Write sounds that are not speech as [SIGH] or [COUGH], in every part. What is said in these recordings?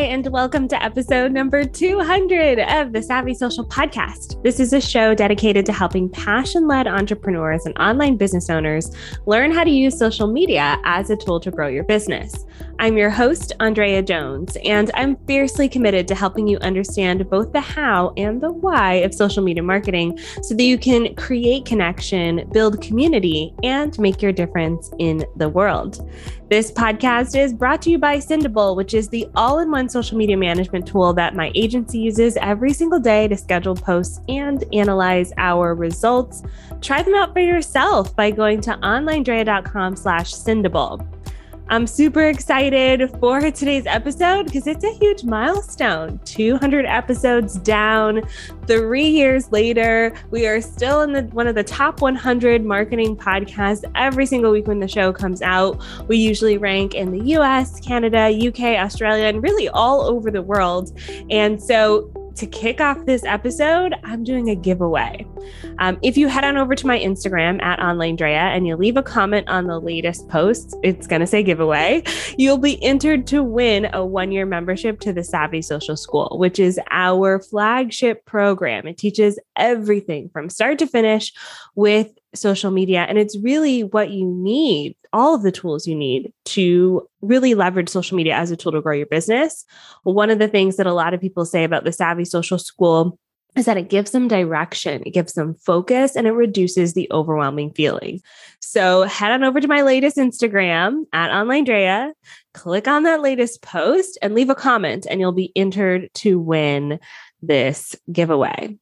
Hi, and welcome to episode number 200 of the Savvy Social Podcast. This is a show dedicated to helping passion led entrepreneurs and online business owners learn how to use social media as a tool to grow your business. I'm your host, Andrea Jones, and I'm fiercely committed to helping you understand both the how and the why of social media marketing so that you can create connection, build community, and make your difference in the world. This podcast is brought to you by Sendible, which is the all in one social media management tool that my agency uses every single day to schedule posts and analyze our results. Try them out for yourself by going to onlinedrea.com slash Sendible. I'm super excited for today's episode because it's a huge milestone. 200 episodes down, three years later, we are still in the one of the top 100 marketing podcasts every single week when the show comes out. We usually rank in the US, Canada, UK, Australia, and really all over the world. And so to kick off this episode, I'm doing a giveaway. Um, if you head on over to my Instagram at online Drea and you leave a comment on the latest post, it's going to say giveaway. You'll be entered to win a one year membership to the Savvy Social School, which is our flagship program. It teaches everything from start to finish with social media. And it's really what you need, all of the tools you need to really leverage social media as a tool to grow your business. One of the things that a lot of people say about the Savvy Social School is that it gives them direction, it gives them focus, and it reduces the overwhelming feeling. So head on over to my latest Instagram at Online Drea, click on that latest post and leave a comment, and you'll be entered to win this giveaway.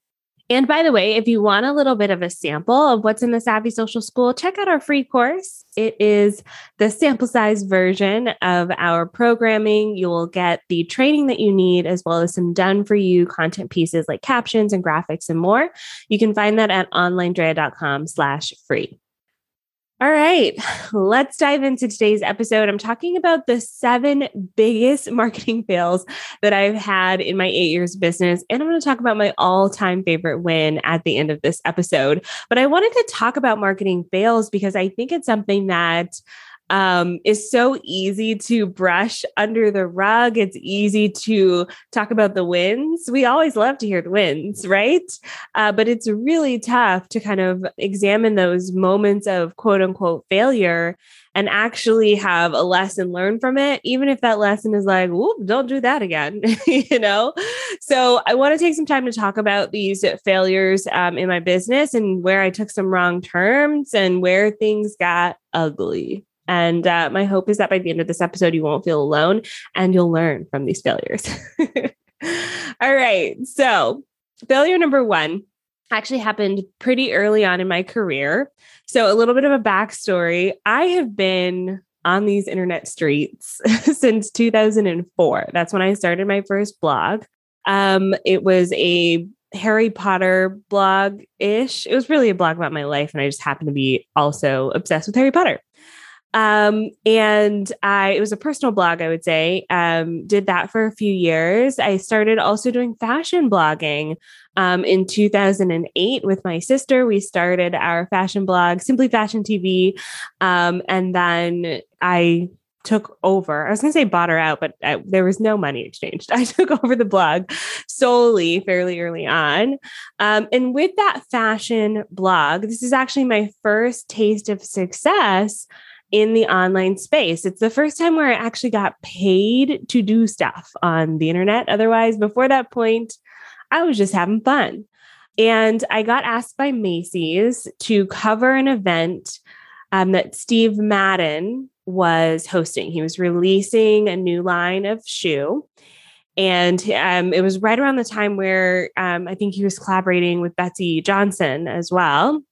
And by the way, if you want a little bit of a sample of what's in the Savvy Social School, check out our free course. It is the sample size version of our programming. You will get the training that you need, as well as some done for you content pieces like captions and graphics and more. You can find that at onlinedrea.com slash free. All right, let's dive into today's episode. I'm talking about the seven biggest [LAUGHS] marketing fails that I've had in my eight years business. And I'm going to talk about my all time favorite win at the end of this episode. But I wanted to talk about marketing fails because I think it's something that um, is so easy to brush under the rug. It's easy to talk about the wins. We always love to hear the wins, right? Uh, but it's really tough to kind of examine those moments of quote unquote failure and actually have a lesson learned from it, even if that lesson is like, whoop, don't do that again, [LAUGHS] you know? So I want to take some time to talk about these failures um, in my business and where I took some wrong turns and where things got ugly. And uh, my hope is that by the end of this episode, you won't feel alone and you'll learn from these failures. [LAUGHS] All right. So, failure number one actually happened pretty early on in my career. So, a little bit of a backstory I have been on these internet streets [LAUGHS] since 2004. That's when I started my first blog. Um, it was a Harry Potter blog ish. It was really a blog about my life, and I just happened to be also obsessed with Harry Potter. Um, and I, it was a personal blog, I would say. Um, did that for a few years. I started also doing fashion blogging um, in 2008 with my sister. We started our fashion blog, Simply Fashion TV. Um, and then I took over. I was going to say bought her out, but I, there was no money exchanged. [LAUGHS] I took over the blog solely fairly early on. Um, and with that fashion blog, this is actually my first taste of success in the online space. It's the first time where I actually got paid to do stuff on the internet. Otherwise, before that point, I was just having fun. And I got asked by Macy's to cover an event um, that Steve Madden was hosting. He was releasing a new line of shoe. And um, it was right around the time where um, I think he was collaborating with Betsey Johnson as well.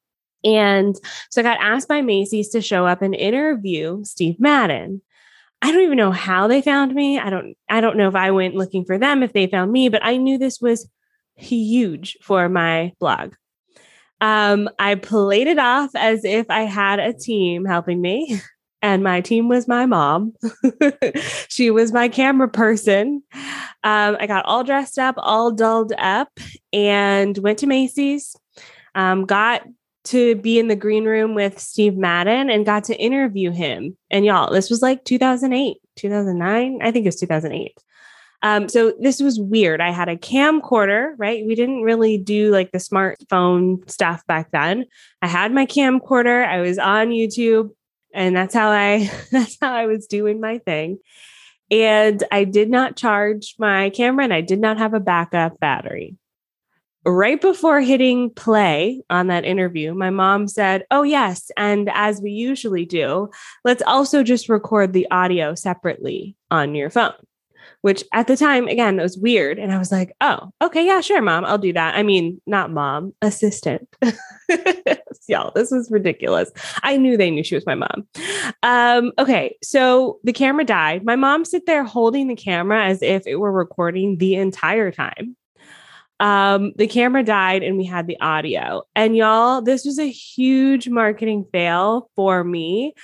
And so I got asked by Macy's to show up and interview Steve Madden. I don't even know how they found me. I don't I don't know if I went looking for them if they found me, but I knew this was huge for my blog. Um, I played it off as if I had a team helping me, [LAUGHS] and my team was my mom. [LAUGHS] she was my camera person. Um, I got all dressed up, all dolled up, and went to Macy's. Um, got to be in the green room with Steve Madden and got to interview him. And y'all, this was like 2008, 2009. I think it was 2008. Um, so this was weird. I had a camcorder, right? We didn't really do like the smartphone stuff back then. I had my camcorder. I was on YouTube, and that's how I [LAUGHS] that's how I was doing my thing. And I did not charge my camera, and I did not have a backup battery right before hitting play on that interview, my mom said, Oh, yes. And as we usually do, let's also just record the audio separately on your phone, which at the time, again, it was weird. And I was like, Oh, okay. Yeah, sure, mom. I'll do that. I mean, not mom, assistant. [LAUGHS] Y'all, this was ridiculous. I knew they knew she was my mom. Um, okay. So the camera died. My mom sit there holding the camera as if it were recording the entire time um, the camera died and we had the audio. And y'all, this was a huge marketing fail for me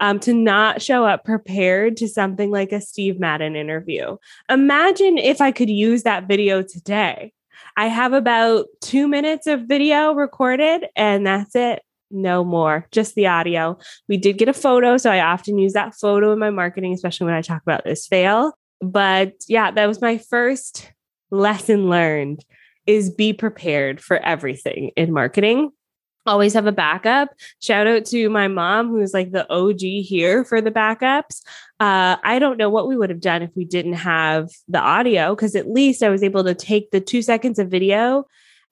um, to not show up prepared to something like a Steve Madden interview. Imagine if I could use that video today. I have about two minutes of video recorded, and that's it. No more, just the audio. We did get a photo, so I often use that photo in my marketing, especially when I talk about this fail. But yeah, that was my first lesson learned is be prepared for everything in marketing. Always have a backup. Shout out to my mom, who's like the OG here for the backups. Uh, I don't know what we would have done if we didn't have the audio, because at least I was able to take the two seconds of video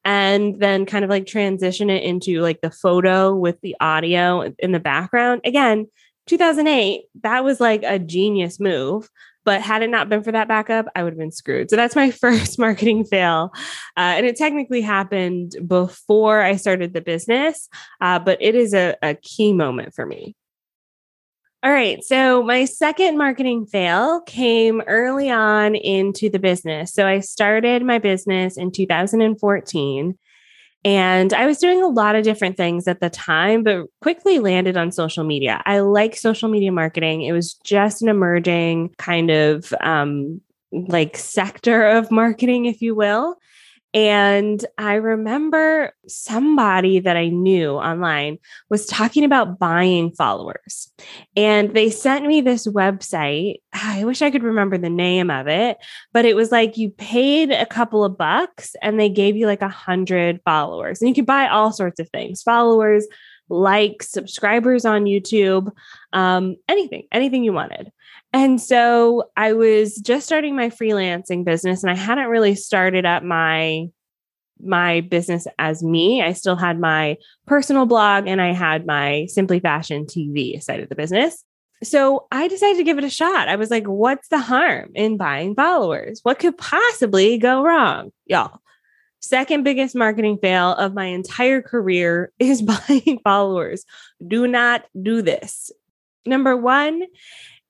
and then kind of like transition it into like the photo with the audio in the background. Again, 2008, that was like a genius move. But had it not been for that backup, I would have been screwed. So that's my [LAUGHS] first marketing fail. Uh, and it technically happened before I started the business, uh, but it is a, a key moment for me. All right. So my second marketing fail came early on into the business. So I started my business in 2014 and I was doing a lot of different things at the time, but quickly landed on social media. I like social media marketing. It was just an emerging kind of um, like sector of marketing, if you will. And I remember somebody that I knew online was talking about buying followers. And they sent me this website. I wish I could remember the name of it, but it was like you paid a couple of bucks and they gave you like a hundred followers. And you could buy all sorts of things followers, likes, subscribers on YouTube, um, anything, anything you wanted. And so I was just starting my freelancing business and I hadn't really started up my my business as me. I still had my personal blog and I had my Simply Fashion TV side of the business. So I decided to give it a shot. I was like, what's the harm in buying followers? What could possibly go wrong? Y'all, second biggest marketing fail of my entire career is [LAUGHS] buying followers. Do not do this. Number one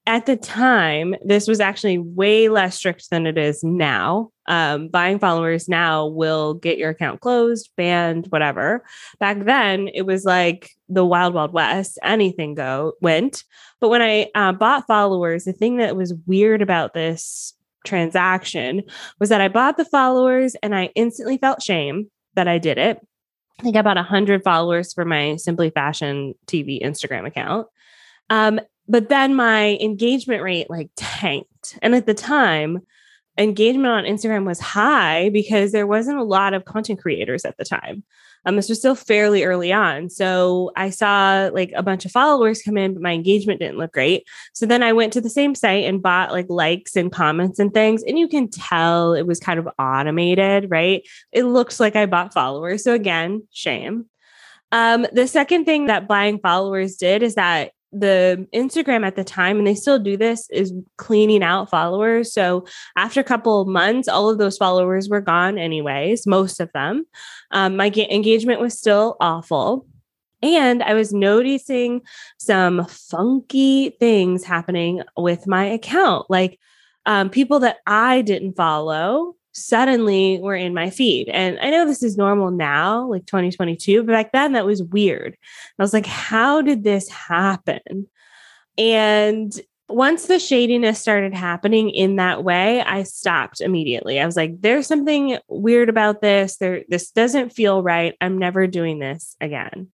at the time, this was actually way less strict than it is now. Um, buying followers now will get your account closed, banned, whatever. Back then, it was like the wild, wild west. Anything go went. But when I uh, bought followers, the thing that was weird about this transaction was that I bought the followers and I instantly felt shame that I did it. I think I bought 100 followers for my Simply Fashion TV Instagram account. Um, but then my engagement rate like tanked. And at the time, engagement on Instagram was high because there wasn't a lot of content creators at the time. Um, this was still fairly early on. So I saw like a bunch of followers come in, but my engagement didn't look great. So then I went to the same site and bought like likes and comments and things. And you can tell it was kind of automated, right? It looks like I bought followers. So again, shame. Um, the second thing that buying followers did is that the Instagram at the time, and they still do this, is cleaning out followers. So after a couple of months, all of those followers were gone, anyways, most of them. Um, my ga- engagement was still awful. And I was noticing some funky things happening with my account, like um, people that I didn't follow suddenly were in my feed. And I know this is normal now, like 2022, but back then that was weird. I was like, how did this happen? And once the shadiness started happening in that way, I stopped immediately. I was like, there's something weird about this. There this doesn't feel right. I'm never doing this again.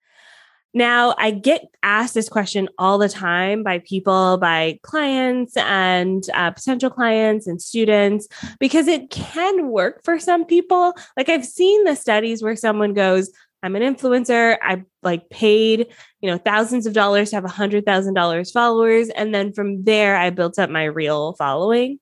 Now, I get asked this question all the time by people, by clients and uh, potential clients and students, because it can work for some people. Like I've seen the studies where someone goes, I'm an influencer. I like paid, you know, thousands of dollars to have a hundred thousand dollars followers. And then from there, I built up my real following.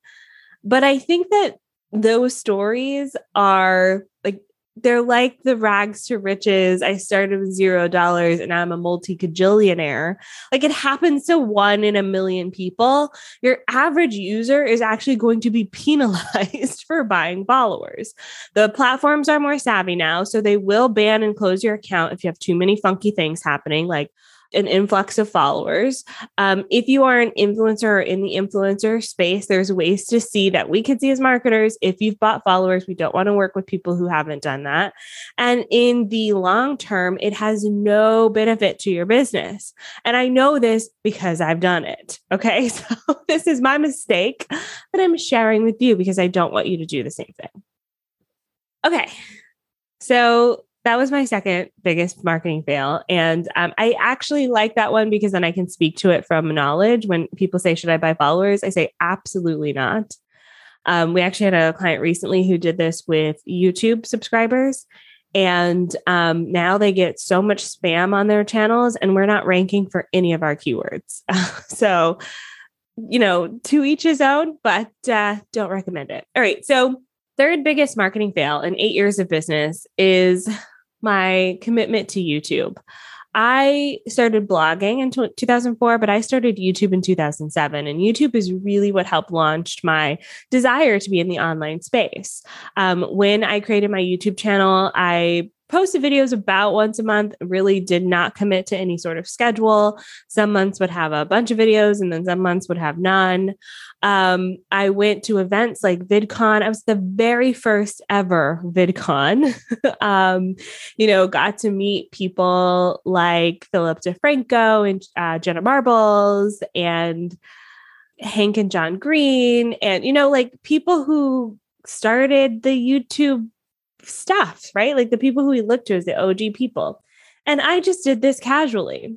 But I think that those stories are like they're like the rags to riches. I started with zero dollars and I'm a multi cajillionaire. Like it happens to one in a million people. Your average user is actually going to be [LAUGHS] penalized for buying followers. The platforms are more savvy now, so they will ban and close your account if you have too many funky things happening, like an influx of followers. Um, if you are an influencer or in the influencer space, there's ways to see that we can see as marketers. If you've bought followers, we don't want to work with people who haven't done that. And in the long term, it has no benefit to your business. And I know this because I've done it. Okay. [LAUGHS] So this is my mistake that I'm sharing with you because I don't want you to do the same thing. Okay. So that was my second biggest marketing fail. And um, I actually like that one because then I can speak to it from knowledge. When people say, Should I buy followers? I say, Absolutely not. Um, we actually had a client recently who did this with YouTube subscribers. And um, now they get so much spam on their channels, and we're not ranking for any of our keywords. [LAUGHS] so, you know, to each his own, but uh, don't recommend it. All right. So, third biggest marketing fail in eight years of business is my commitment to YouTube. I started blogging in 2004, but I started YouTube in 2007. And YouTube is really what helped launch my desire to be in the online space. Um, when I created my YouTube channel, I posted videos about once a month, really did not commit to any sort of schedule. Some months would have a bunch of videos, and then some months would have none. Um, I went to events like VidCon. I was the very first ever VidCon. [LAUGHS] um, you know, got to meet people like Philip DeFranco and uh, Jenna Marbles and Hank and John Green, and, you know, like people who started the YouTube stuff, right? Like the people who we look to as the OG people. And I just did this casually.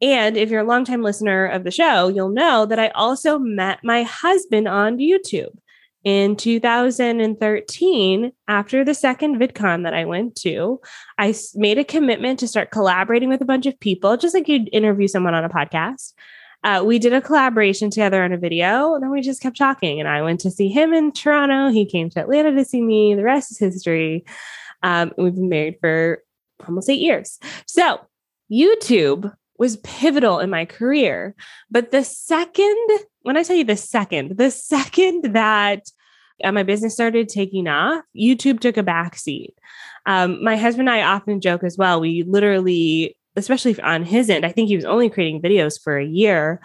And if you're a longtime listener of the show, you'll know that I also met my husband on YouTube in 2013 after the second VidCon that I went to. I made a commitment to start collaborating with a bunch of people, just like you'd interview someone on a podcast. Uh, we did a collaboration together on a video, and then we just kept talking. And I went to see him in Toronto. He came to Atlanta to see me. The rest is history. Um, we've been married for almost eight years. So, YouTube was pivotal in my career. But the second, when I tell you the second, the second that uh, my business started taking off, YouTube took a backseat. Um, my husband and I often joke as well. We literally, especially on his end, I think he was only creating videos for a year.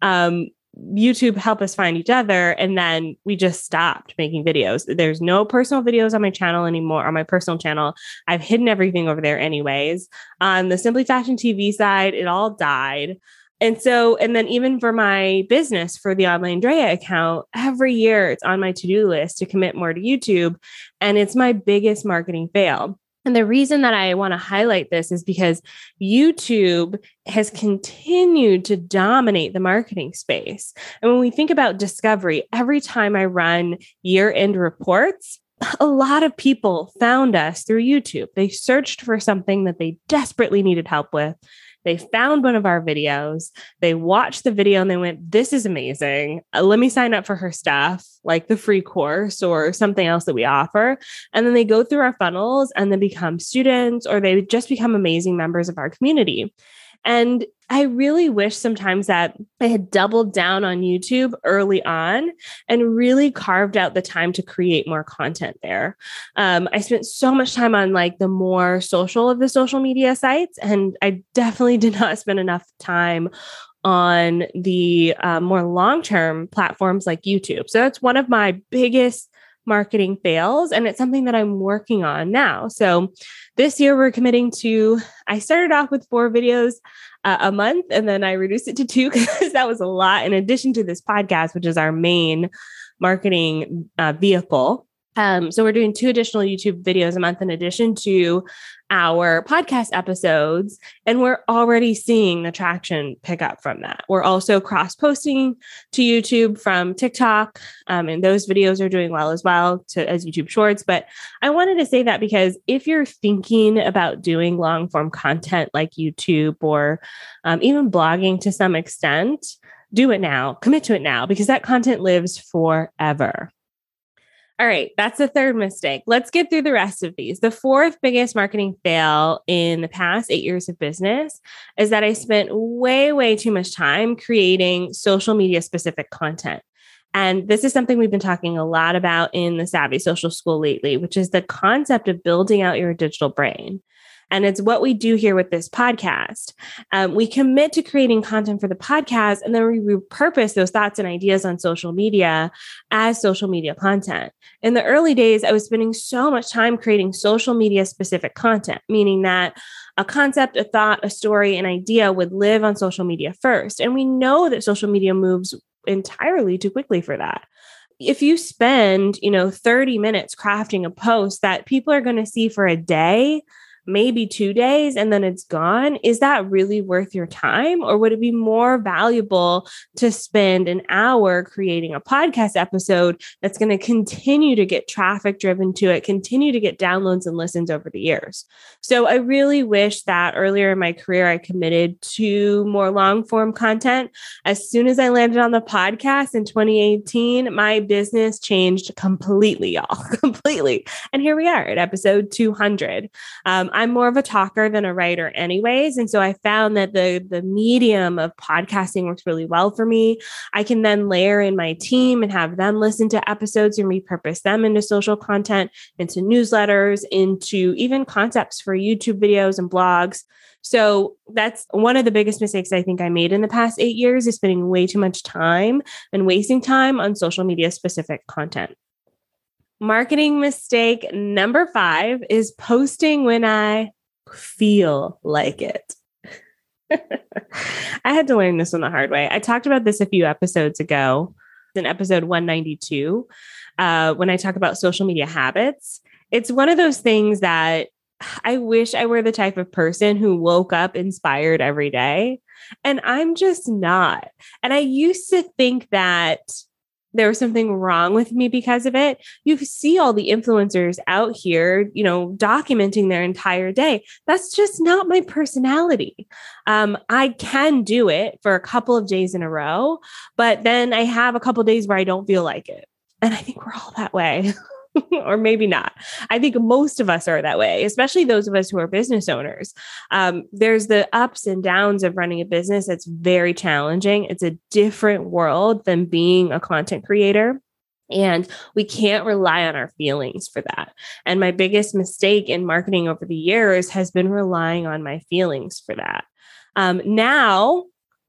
Um, YouTube helped us find each other. And then we just stopped making videos. There's no personal videos on my channel anymore, on my personal channel. I've hidden everything over there, anyways. On the Simply Fashion TV side, it all died. And so, and then even for my business, for the online Drea account, every year it's on my to do list to commit more to YouTube. And it's my biggest marketing fail. And the reason that I want to highlight this is because YouTube has continued to dominate the marketing space. And when we think about discovery, every time I run year end reports, a lot of people found us through YouTube. They searched for something that they desperately needed help with. They found one of our videos, they watched the video and they went, This is amazing. Uh, let me sign up for her stuff, like the free course or something else that we offer. And then they go through our funnels and then become students or they just become amazing members of our community. And I really wish sometimes that I had doubled down on YouTube early on and really carved out the time to create more content there. Um, I spent so much time on like the more social of the social media sites, and I definitely [LAUGHS] did not spend enough time on the uh, more long term platforms like YouTube. So that's one of my biggest marketing fails. And it's something that I'm working on now. So this year we're committing to, I started off with four videos uh, a month and then I reduced it to two [LAUGHS] because that was a lot in addition to this podcast, which is our main marketing uh, vehicle. Um, so we're doing two additional YouTube videos a month in addition to our podcast episodes, and we're already seeing the traction pick up from that. We're also cross posting to YouTube from TikTok, um, and those videos are doing well as well to as YouTube Shorts. But I wanted to say that because if you're thinking about doing long form content like YouTube or um, even blogging to some extent, do it now, commit to it now, because that content lives forever. All right, that's the third mistake. Let's get through the rest of these. The fourth biggest marketing fail in the past eight years of business is that I spent way, way too much time creating social media specific content. And this is something we've been talking a lot about in the Savvy Social School lately, which is the concept of building out your digital brain. And it's what we do here with this podcast. Um, we commit to creating content for the podcast, and then we repurpose those thoughts and ideas on social media as social media content. In the early days, I was spending so much time creating social media specific content, meaning that a concept, a thought, a story, an idea would live on social media first. And we know that social media moves entirely too quickly for that if you spend, you know, 30 minutes crafting a post that people are going to see for a day, maybe two days and then it's gone, is that really worth your time? Or would it be more valuable to spend an hour creating a podcast episode that's going to continue to get traffic driven to it, continue to get downloads and listens over the years? So I really wish that earlier in my career, I committed to more long form content. As soon as I landed on the podcast in 2018, my business changed completely, y'all, [LAUGHS] completely. And here we are at episode 200. Um, I'm more of a talker than a writer, anyways. And so I found that the, the medium of podcasting works really well for me. I can then layer in my team and have them listen to episodes and repurpose them into social content, into newsletters, into even concepts for YouTube videos and blogs. So that's one of the biggest mistakes I think I made in the past eight years is spending way too much time and wasting time on social media specific content. Marketing mistake number five is posting when I feel like it. [LAUGHS] I had to learn this one the hard way. I talked about this a few episodes ago in episode 192 uh, when I talk about social media habits. It's one of those things that I wish I were the type of person who woke up inspired every day. And I'm just not. And I used to think that there was something wrong with me because of it. You see all the influencers out here, you know, documenting their entire day. That's just not my personality. Um, I can do it for a couple of days in a row, but then I have a couple days where I don't feel like it. And I think we're all that way. [LAUGHS] [LAUGHS] or maybe not. I think most of us are that way, especially those of us who are business owners. Um, there's the ups and downs of running a business that's very challenging. It's a different world than being a content creator. And we can't rely on our feelings for that. And my biggest mistake in marketing over the years has been relying on my feelings for that. Um, now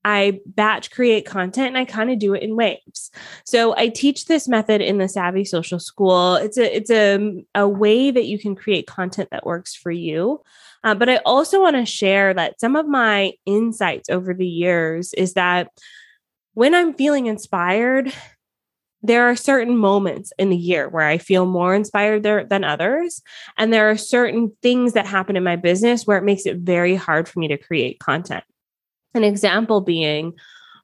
I batch create content and I kind of do it in waves. So I teach this method in the Savvy Social School. It's a it's a, a way that you can create content that works for you. Uh, but I also want to share that some of my insights over the years is that when I'm feeling inspired, there are certain moments in the year where I feel more inspired there than others. And there are certain things that happen in my business where it makes it very hard for me to create content. An example being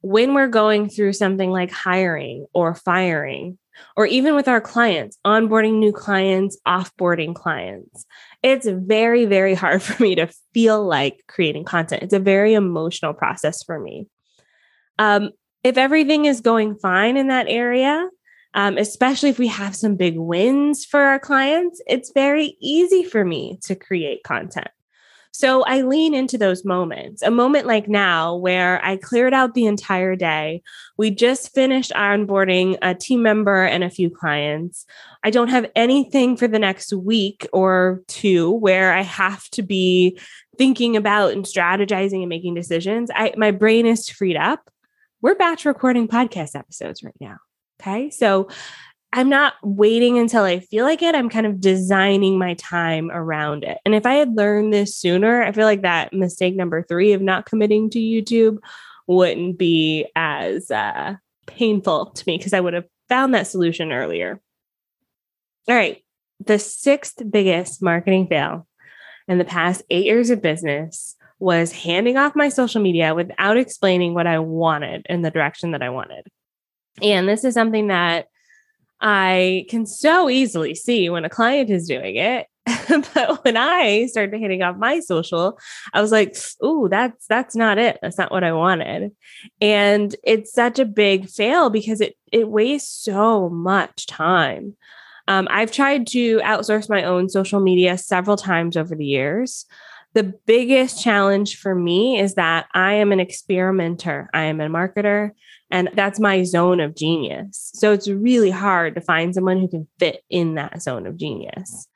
when we're going through something like hiring or firing, or even with our clients, onboarding new clients, offboarding clients, it's very, very hard [LAUGHS] for me to feel like creating content. It's a very emotional process for me. Um, if everything is going fine in that area, um, especially if we have some big wins for our clients, it's very easy for me to create content. So I lean into those moments. A moment like now where I cleared out the entire day. We just finished onboarding a team member and a few clients. I don't have anything for the next week or two where I have to be thinking about and strategizing and making decisions. I my brain is freed up. We're batch recording podcast episodes right now. Okay. So I'm not waiting until I feel like it. I'm kind of designing my time around it. And if I had learned this sooner, I feel like that mistake number three of not committing to YouTube wouldn't be as uh, painful to me because I would have found that solution earlier. All right. The sixth biggest marketing fail in the past eight years of business was handing off my social media without explaining what I wanted in the direction that I wanted. And this is something that I can so easily see when a client is doing it. [LAUGHS] but when I started hitting off my social, I was like, "Ooh, that's that's not it. That's not what I wanted." And it's such a big fail because it it wastes so much time. Um, I've tried to outsource my own social media several times over the years. The biggest challenge for me is that I am an experimenter. I am a marketer, and that's my zone of genius. So it's really hard to find someone who can fit in that zone of genius.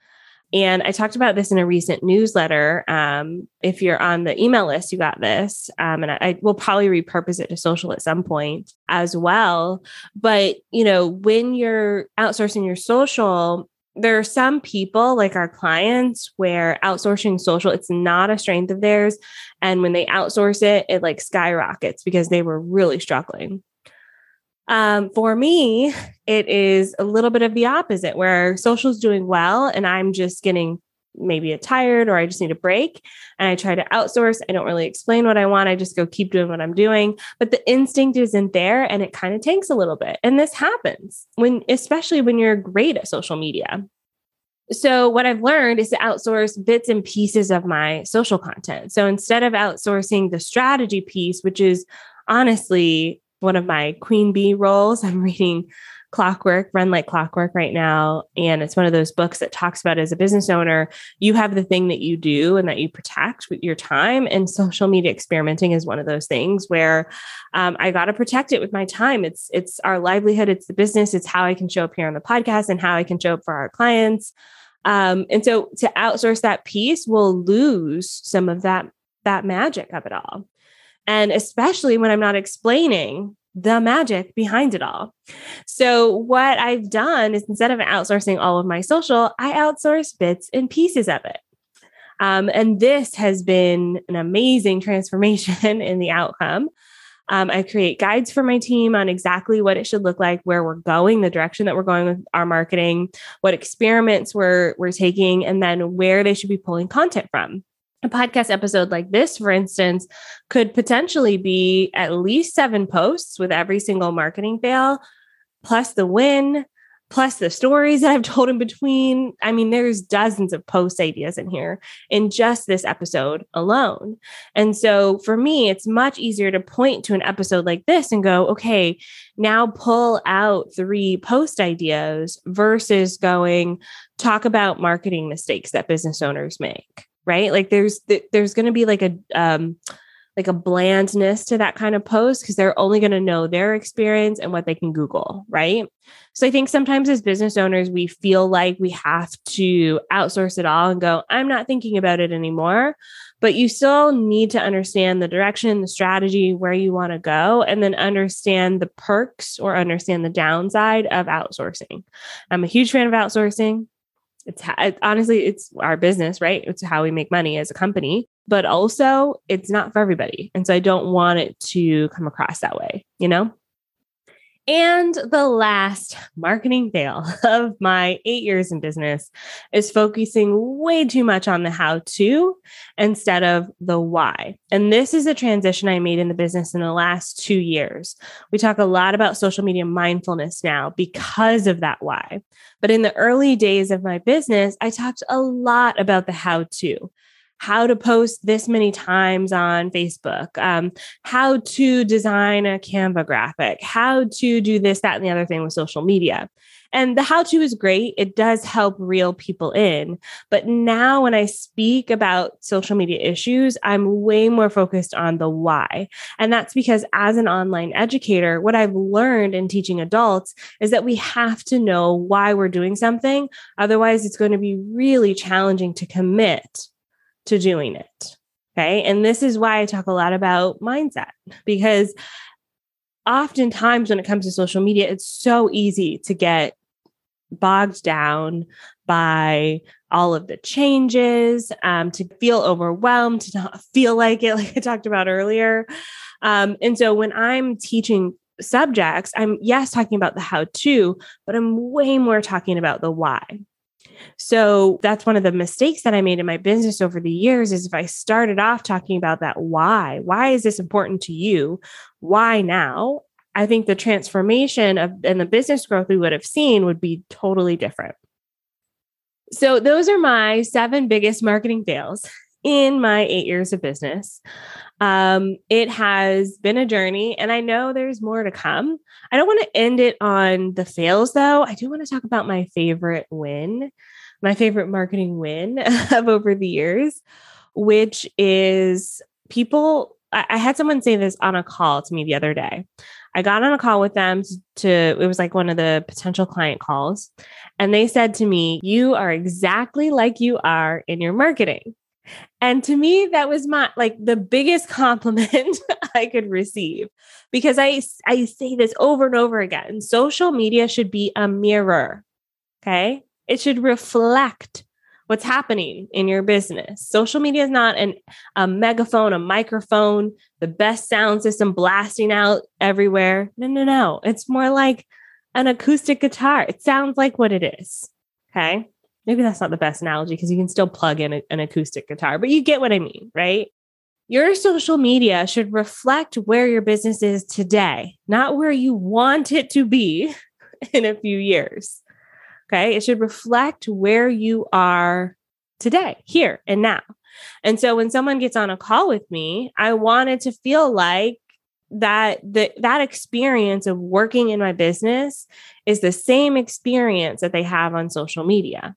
And I talked about this in a recent newsletter. Um, if you're on the email list, you got this. Um, and I, I will probably repurpose it to social at some point as well. But, you know, when you're outsourcing your social, there are some people like our clients where outsourcing social it's not a strength of theirs. And when they outsource it it like skyrockets because they were really struggling. Um, for me it is a little bit of the opposite where social is doing well and i'm just getting maybe a tired or i just need a break and i try to outsource. I don't really explain what i want. I just go keep doing what i'm doing. But the instinct isn't there and it kind of tanks a little bit. And this happens when especially when you're great at social media. So, what I've learned is to outsource bits and pieces of my social content. So, instead of outsourcing the strategy piece, which is honestly one of my queen bee roles, [LAUGHS] I'm reading Clockwork, Run Like Clockwork right now. And it's one of those books that talks about as a business owner, you have the thing that you do and that you protect with your time. And social media experimenting is one of those things where um, I got to protect it with my time. It's it's our livelihood, it's the business, it's how I can show up here on the podcast and how I can show up for our clients. Um, and so to outsource that piece will lose some of that that magic of it all. And especially when I'm not explaining the magic behind it all. So, what I've done is instead of outsourcing all of my social, I outsource bits and pieces of it. Um, and this has been an amazing transformation [LAUGHS] in the outcome. Um, I create guides for my team on exactly what it should look like, where we're going, the direction that we're going with our marketing, what experiments we're we're taking, and then where they should be pulling content from a podcast episode like this, for instance, could potentially be at least seven posts with every single marketing fail, plus the win, plus the stories that I've [LAUGHS] told in between. I mean, there's dozens of post ideas in here in just this episode alone. And so for me, it's much easier to point to an episode like this and go, okay, now pull out three post ideas versus going, talk about marketing mistakes that business owners make right? Like there's there's going to be like a um like a blandness to that kind of post because they're only going to know their experience and what they can google right? So i think sometimes as business owners we feel like we have to outsource it all and go i'm not thinking about it anymore. But you still need to understand the direction the strategy where you want to go and then understand the perks or understand the downside of outsourcing. I'm a huge fan of outsourcing it's it, honestly it's our business right? It's how we make money as a company but also it's not for everybody. And so i don't want it to come across that way you know and the last marketing fail [LAUGHS] of my eight years in business is focusing way too much on the how to instead of the why. And this is a transition I made in the business in the last two years. We talk a lot about social media mindfulness now because of that why. But in the early days of my business, I talked a lot about the how to how to post this many times on Facebook, um, how to design a Canva graphic, how to do this, that, and the other thing with social media. And the how to is great. It does help reel people in. But now, when I speak about social media issues, I'm way more focused on the why. And that's because, as an online educator, what I've learned in teaching adults is that we have to know why we're doing something. Otherwise, it's going to be really challenging to commit to doing it. Okay. And this is why I talk a lot about mindset because oftentimes when it comes to social media, it's so easy to get bogged down by all of the changes, um, to feel overwhelmed, to not [LAUGHS] feel like it, like I talked about earlier. Um, and so when I'm teaching subjects, I'm yes talking about the how to, but I'm way more talking about the why. So that's one of the mistakes that I made in my business over the years is if I started off talking about that why, why is this important to you? Why now? I think the transformation of and the business growth we would have seen would be totally different. So those are my seven biggest marketing fails [LAUGHS] in my eight years of business. Um, it has been a journey, and I know there's more to come. I don't want to end it on the fails, though. I do want to talk about my favorite win, my favorite marketing win [LAUGHS] of over the years, which is people. I, I had someone say this on a call to me the other day. I got on a call with them to, it was like one of the potential client calls. And they said to me, You are exactly like you are in your marketing. And to me, that was my like the biggest [LAUGHS] compliment I could receive because I, I say this over and over again. Social media should be a mirror. Okay. It should reflect what's happening in your business. Social media is not an, a megaphone, a microphone, the best sound system blasting out everywhere. No, no, no. It's more like an acoustic guitar. It sounds like what it is. Okay maybe that's not the best analogy because you can still plug in a, an acoustic guitar, but you get what I mean, right? Your social media should reflect where your business is today, not where you want it to be [LAUGHS] in a few years. Okay. It should reflect where you are today, here and now. And so when someone gets on a call with me, I wanted to feel like that the, that experience of working in my business is the same experience that they have on social media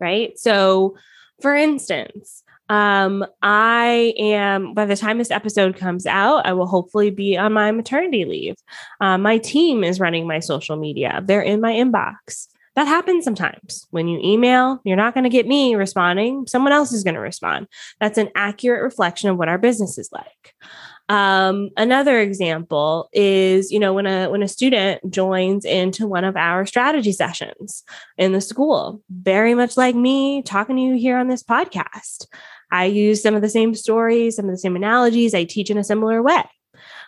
right? So, for instance, um, I am, by the time this episode comes out, I will hopefully be on my maternity leave. Uh, my team is running my social media, they're in my inbox. That happens sometimes. When you email, you're not going to get me responding, someone else is going to respond. That's an accurate reflection of what our business is like. Um, another example is, you know, when a when a student joins into one of our strategy sessions in the school, very much like me talking to you here on this podcast. I use some of the same stories, some of the same analogies. I teach in a similar way.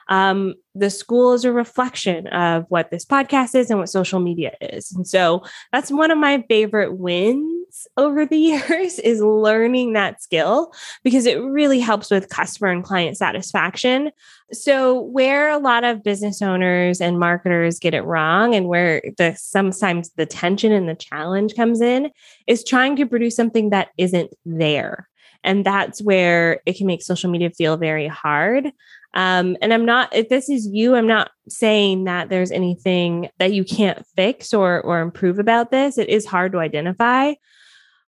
Um, the school is a reflection of what this podcast is and what social media is. And so that's one of my favorite wins over the [LAUGHS] years is learning that skill because it really helps with customer and client satisfaction. So where a lot of business owners and marketers get it wrong and where the sometimes the tension and the challenge comes in is trying to produce something that isn't there. And that's where it can make social media feel very hard. Um, and I'm not, if this is you, I'm not saying that there's anything that you can't fix or, or improve about this. It is hard to identify.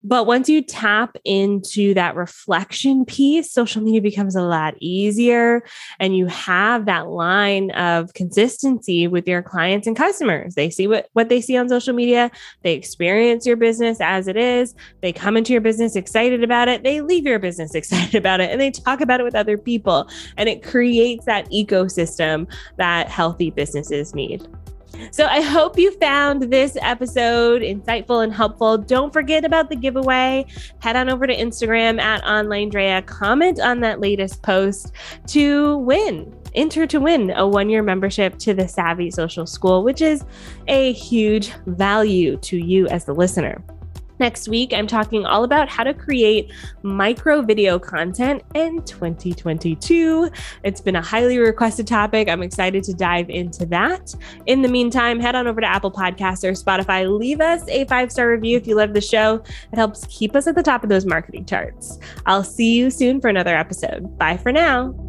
But once you tap into that reflection piece, social media becomes a lot easier. And you have that line of consistency with your clients and customers. They see what, what they see on social media, they experience your business as it is, they come into your business excited about it, they leave your business [LAUGHS] excited about it, and they talk about it with other people. And it creates that ecosystem that healthy businesses need. So I hope you found this episode insightful and helpful. Don't forget about the giveaway. Head on over to Instagram at online Drea. Comment on that latest post to win. Enter to win a one year membership to the Savvy Social School, which is a huge value to you as the listener. Next week, I'm talking all about how to create micro video content in 2022. It's been a highly requested topic. I'm excited to dive into that. In the meantime, head on over to Apple Podcasts or Spotify. Leave us a five star review if you love the show. It helps keep us at the top of those marketing charts. I'll see you soon for another episode. Bye for now.